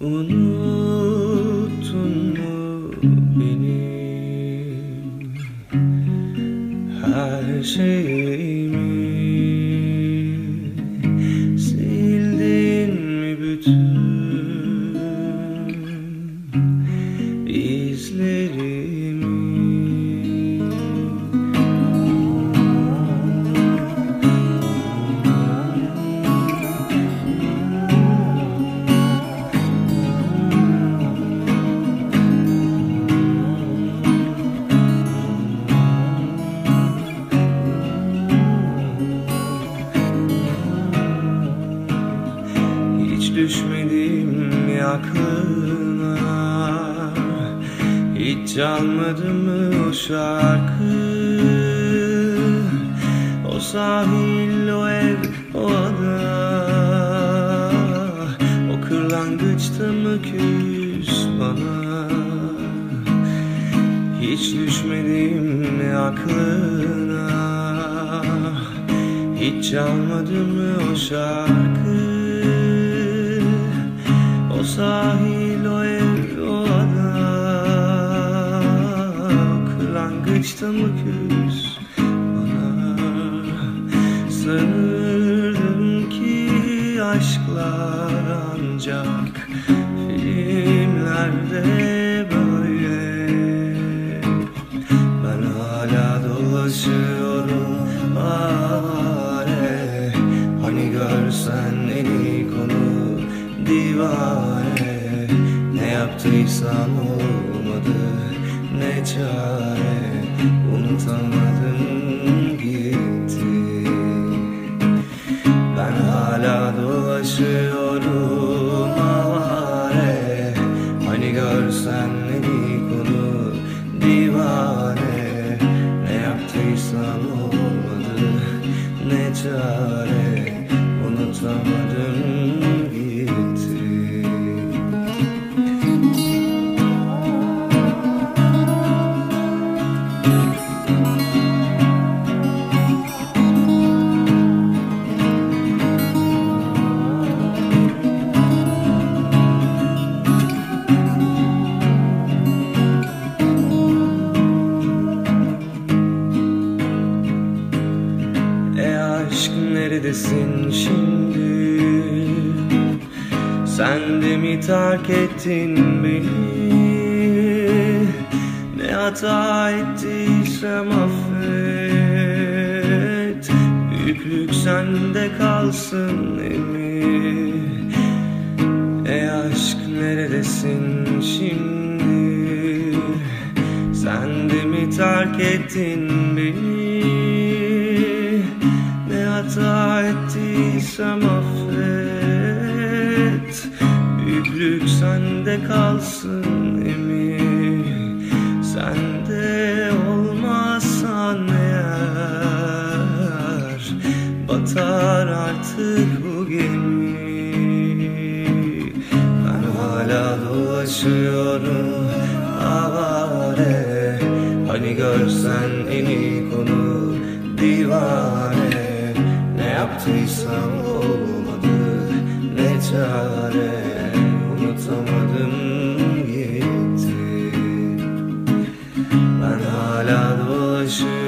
Unuttun mu beni? Her şeyimi çalmadı mı o şarkı O sahil, o ev, o ada O kırlangıçta mı küs bana? Hiç düşmedim mi aklına Hiç çalmadı mı o şarkı? O sahil, kırlangıçta mı bana? Sanırdım ki aşklar ancak filmlerde böyle. Ben hala dolaşıyorum avare. Hani görsen en iyi konu divane. Ne yaptıysam olmadı ne çare someone terk ettin beni? Ne hata ettiysem affet. Büyüklük sende kalsın emin E aşk neredesin şimdi? Sen de mi terk ettin beni? Ne hata ettiysem affet sende kalsın emin Sende olmazsan eğer Batar artık bu gemi. Ben hala dolaşıyorum avare. Hani görsen en iyi konu divane. Ne yaptıysam olmadı ne çare Unutamadım gitti ben hala dolaşıyorum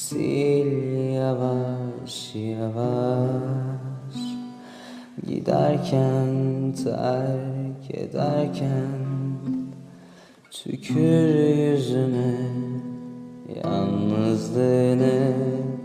sil yavaş Giderken terk ederken Tükür yüzüne. Yalnızlığını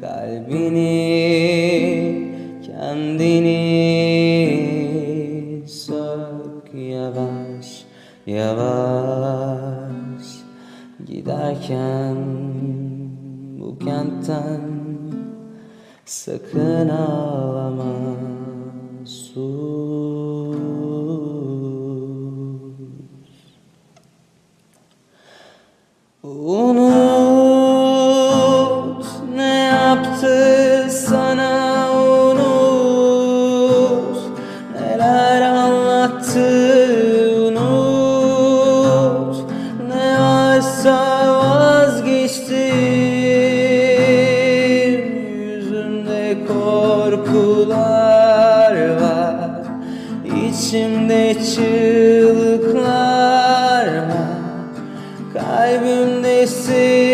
kalbini kendini sök yavaş yavaş. Giderken Kantan sekenal lama. İçimde çığlıklar var. Kalbimde simsiyahlar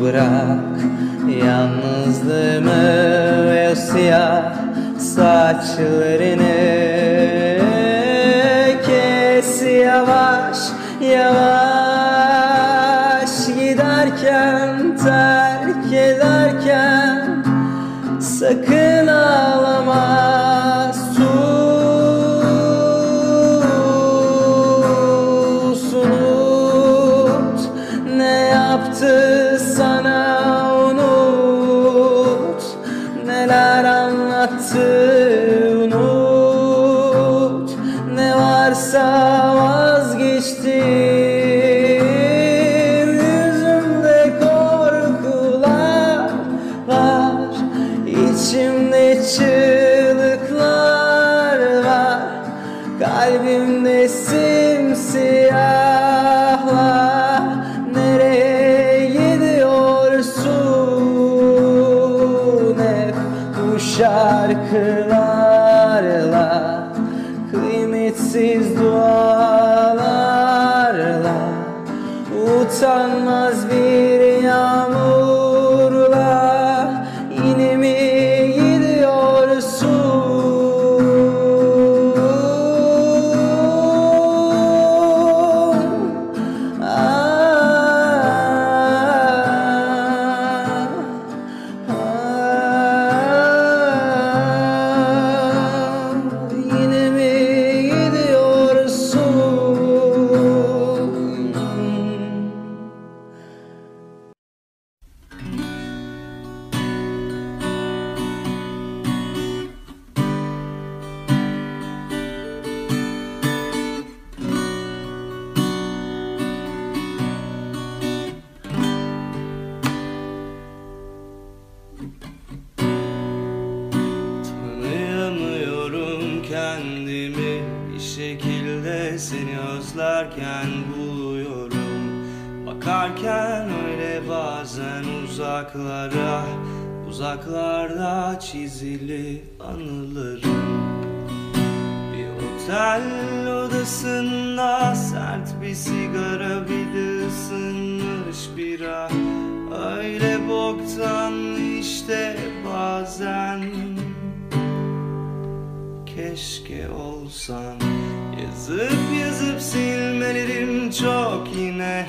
bırak. Yalnızlığımı ve o siyah saçlarını Kes yavaş yavaş uzaklara Uzaklarda çizili anılarım Bir otel odasında sert bir sigara bir de ısınmış bira. Öyle boktan işte bazen Keşke olsan. Yazıp yazıp silmelerim çok yine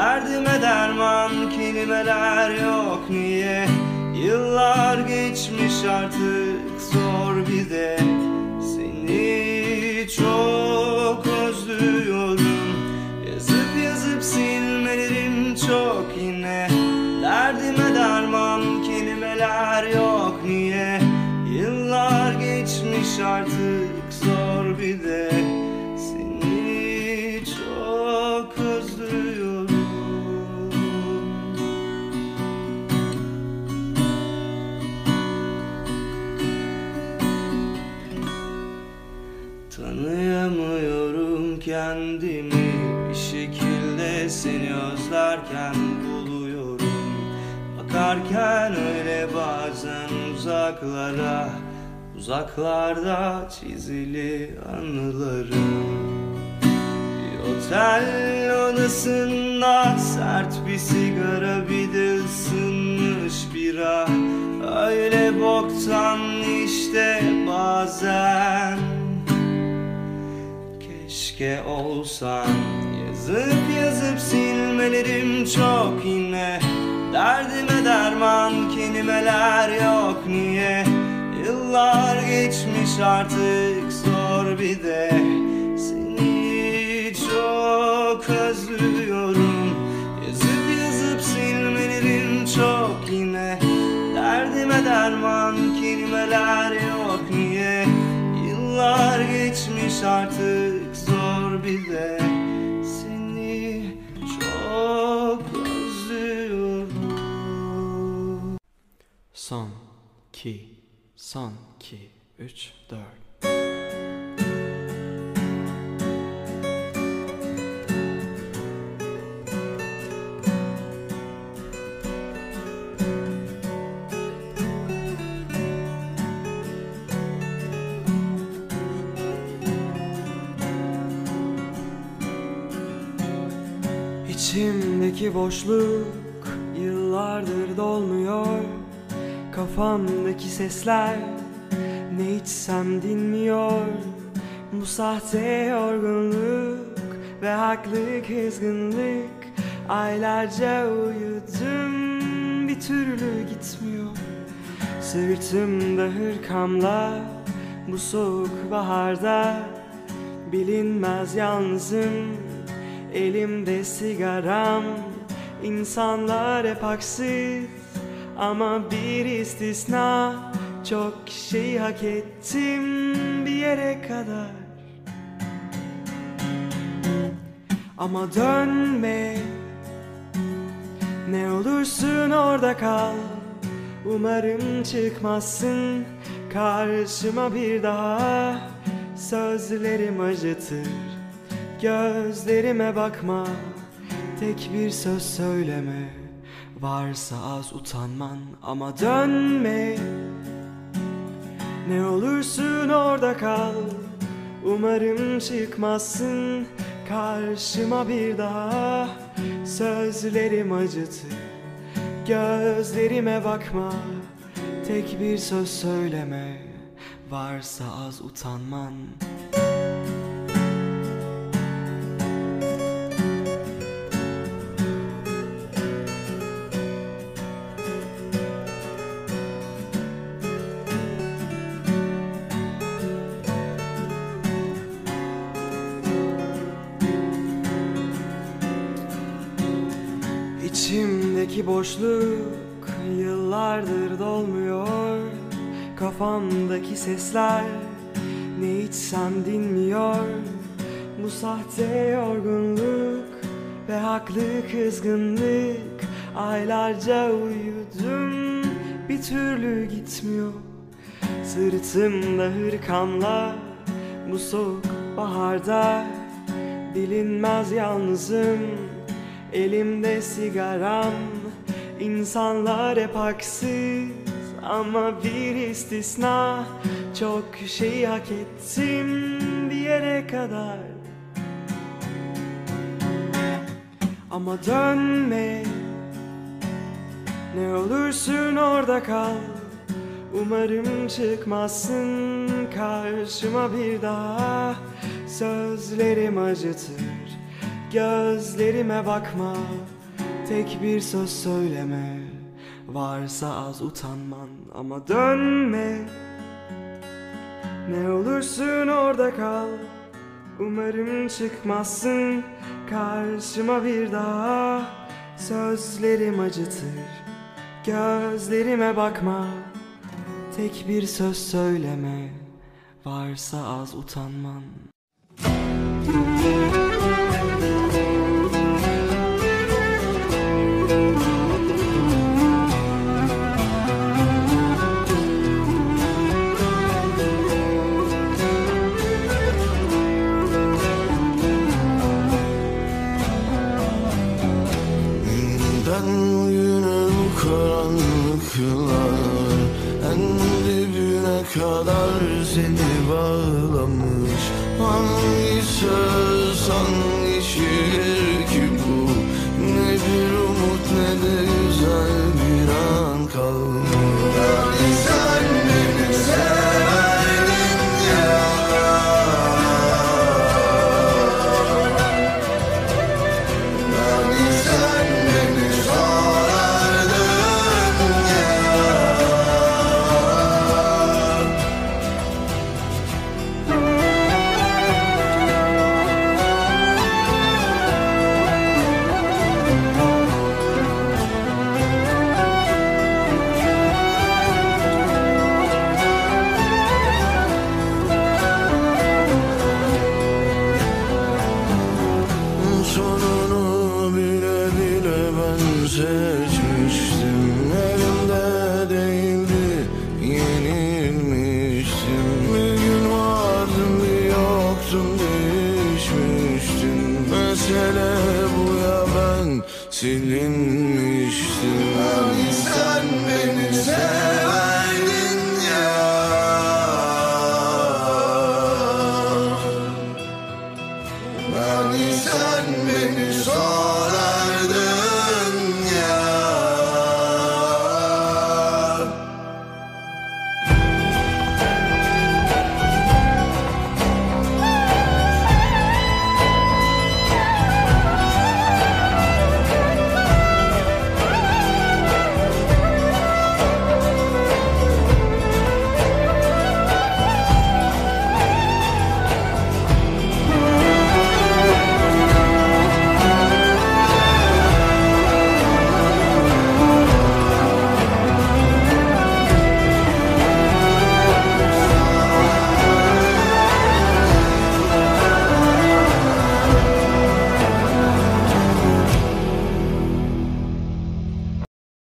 Derdime derman kelimeler yok niye? Yıllar geçmiş artık zor bir de. Seni çok özlüyorum. Yazıp yazıp silmelerim çok yine Bir şekilde seni özlerken buluyorum. Bakarken öyle bazen uzaklara Uzaklarda çizili anılarım. Bir otel odasında sert bir sigara bir de ısınmış bira. Öyle boktan işte bazen Keşke olsan. Yazıp yazıp silmelerim çok yine. Derdime derman kelimeler yok niye? Yıllar geçmiş artık zor bir de. Seni çok özlüyorum. Yazıp yazıp silmelerim çok yine. Derdime derman kelimeler yok niye? Yıllar geçmiş artık de Seni çok özlüyorum Son, ki, son, ki, üç, dört. İçimdeki boşluk yıllardır dolmuyor. Kafamdaki sesler ne içsem dinmiyor. Bu sahte yorgunluk ve haklı kızgınlık Aylarca uyudum bir türlü gitmiyor. Sırtımda hırkamla bu soğuk baharda Bilinmez yalnızım Elimde sigaram. İnsanlar hep haksız Ama bir istisna. Çok şey hak ettim bir yere kadar. Ama dönme. Ne olursun orada kal. Umarım çıkmazsın karşıma bir daha. Sözlerim acıtır Gözlerime bakma. Tek bir söz söyleme. Varsa az utanman ama dönme. Ne olursun orada kal. Umarım çıkmazsın. Karşıma bir daha. Sözlerim acıtır. Gözlerime bakma. Tek bir söz söyleme. Varsa az utanman boşluk yıllardır dolmuyor Kafamdaki sesler. Ne içsem dinmiyor Bu sahte yorgunluk ve haklı kızgınlık. Aylarca uyudum bir türlü gitmiyor. Sırtımda hırkamla bu soğuk baharda Bilinmez yalnızım. Elimde sigaram İnsanlar hep haksız Ama bir istisna. Çok şey hak ettim bir yere kadar. Ama dönme. Ne olursun orada kal. Umarım çıkmazsın karşıma bir daha. Sözlerim acıtır Gözlerime bakma Tek bir söz söyleme. Varsa az utanman ama dönme. Ne olursun orada kal. Umarım çıkmazsın. Karşıma bir daha. Sözlerim acıtır. Gözlerime bakma. Tek bir söz söyleme. Varsa az utanman karanlıklar En dibine kadar seni bağlamış. Hangi söz hangi şiir ki bu? Ne bir umut ne de güzel bir an Mesele bu ya ben silinmiştim. Yani sen beni sever